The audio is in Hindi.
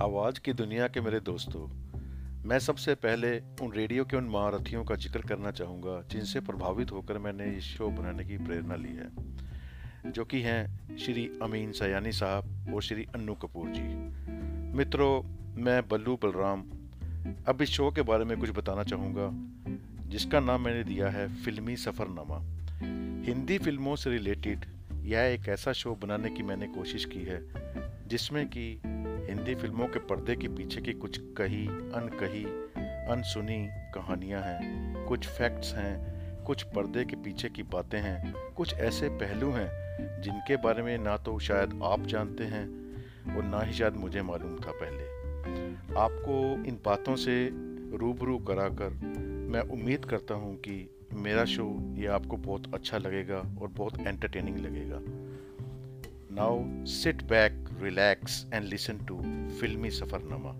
आवाज़ की दुनिया के मेरे दोस्तों, मैं सबसे पहले उन रेडियो के उन महारथियों का ज़िक्र करना चाहूँगा, जिनसे प्रभावित होकर मैंने इस शो बनाने की प्रेरणा ली है, जो कि हैं श्री अमीन सयानी साहब और श्री अन्नू कपूर जी। मित्रों, मैं बल्लू बलराम। अब इस शो के बारे में कुछ बताना चाहूँगा, जिसका नाम मैंने दिया है फिल्मी सफ़रनामा। हिंदी फ़िल्मों से रिलेटेड यह एक ऐसा शो बनाने की मैंने कोशिश की है, जिसमें कि हिंदी फ़िल्मों के पर्दे के पीछे की कुछ कही, अनकही, अनसुनी कहानियाँ हैं। कुछ फैक्ट्स हैं, कुछ पर्दे के पीछे की बातें हैं, कुछ ऐसे पहलू हैं जिनके बारे में ना तो शायद आप जानते हैं और ना ही शायद मुझे मालूम था पहले। आपको इन बातों से रूबरू कराकर मैं उम्मीद करता हूँ कि मेरा शो ये आपको बहुत अच्छा लगेगा और बहुत एंटरटेनिंग लगेगा। Now sit back relax and listen to Filmi Safarnama.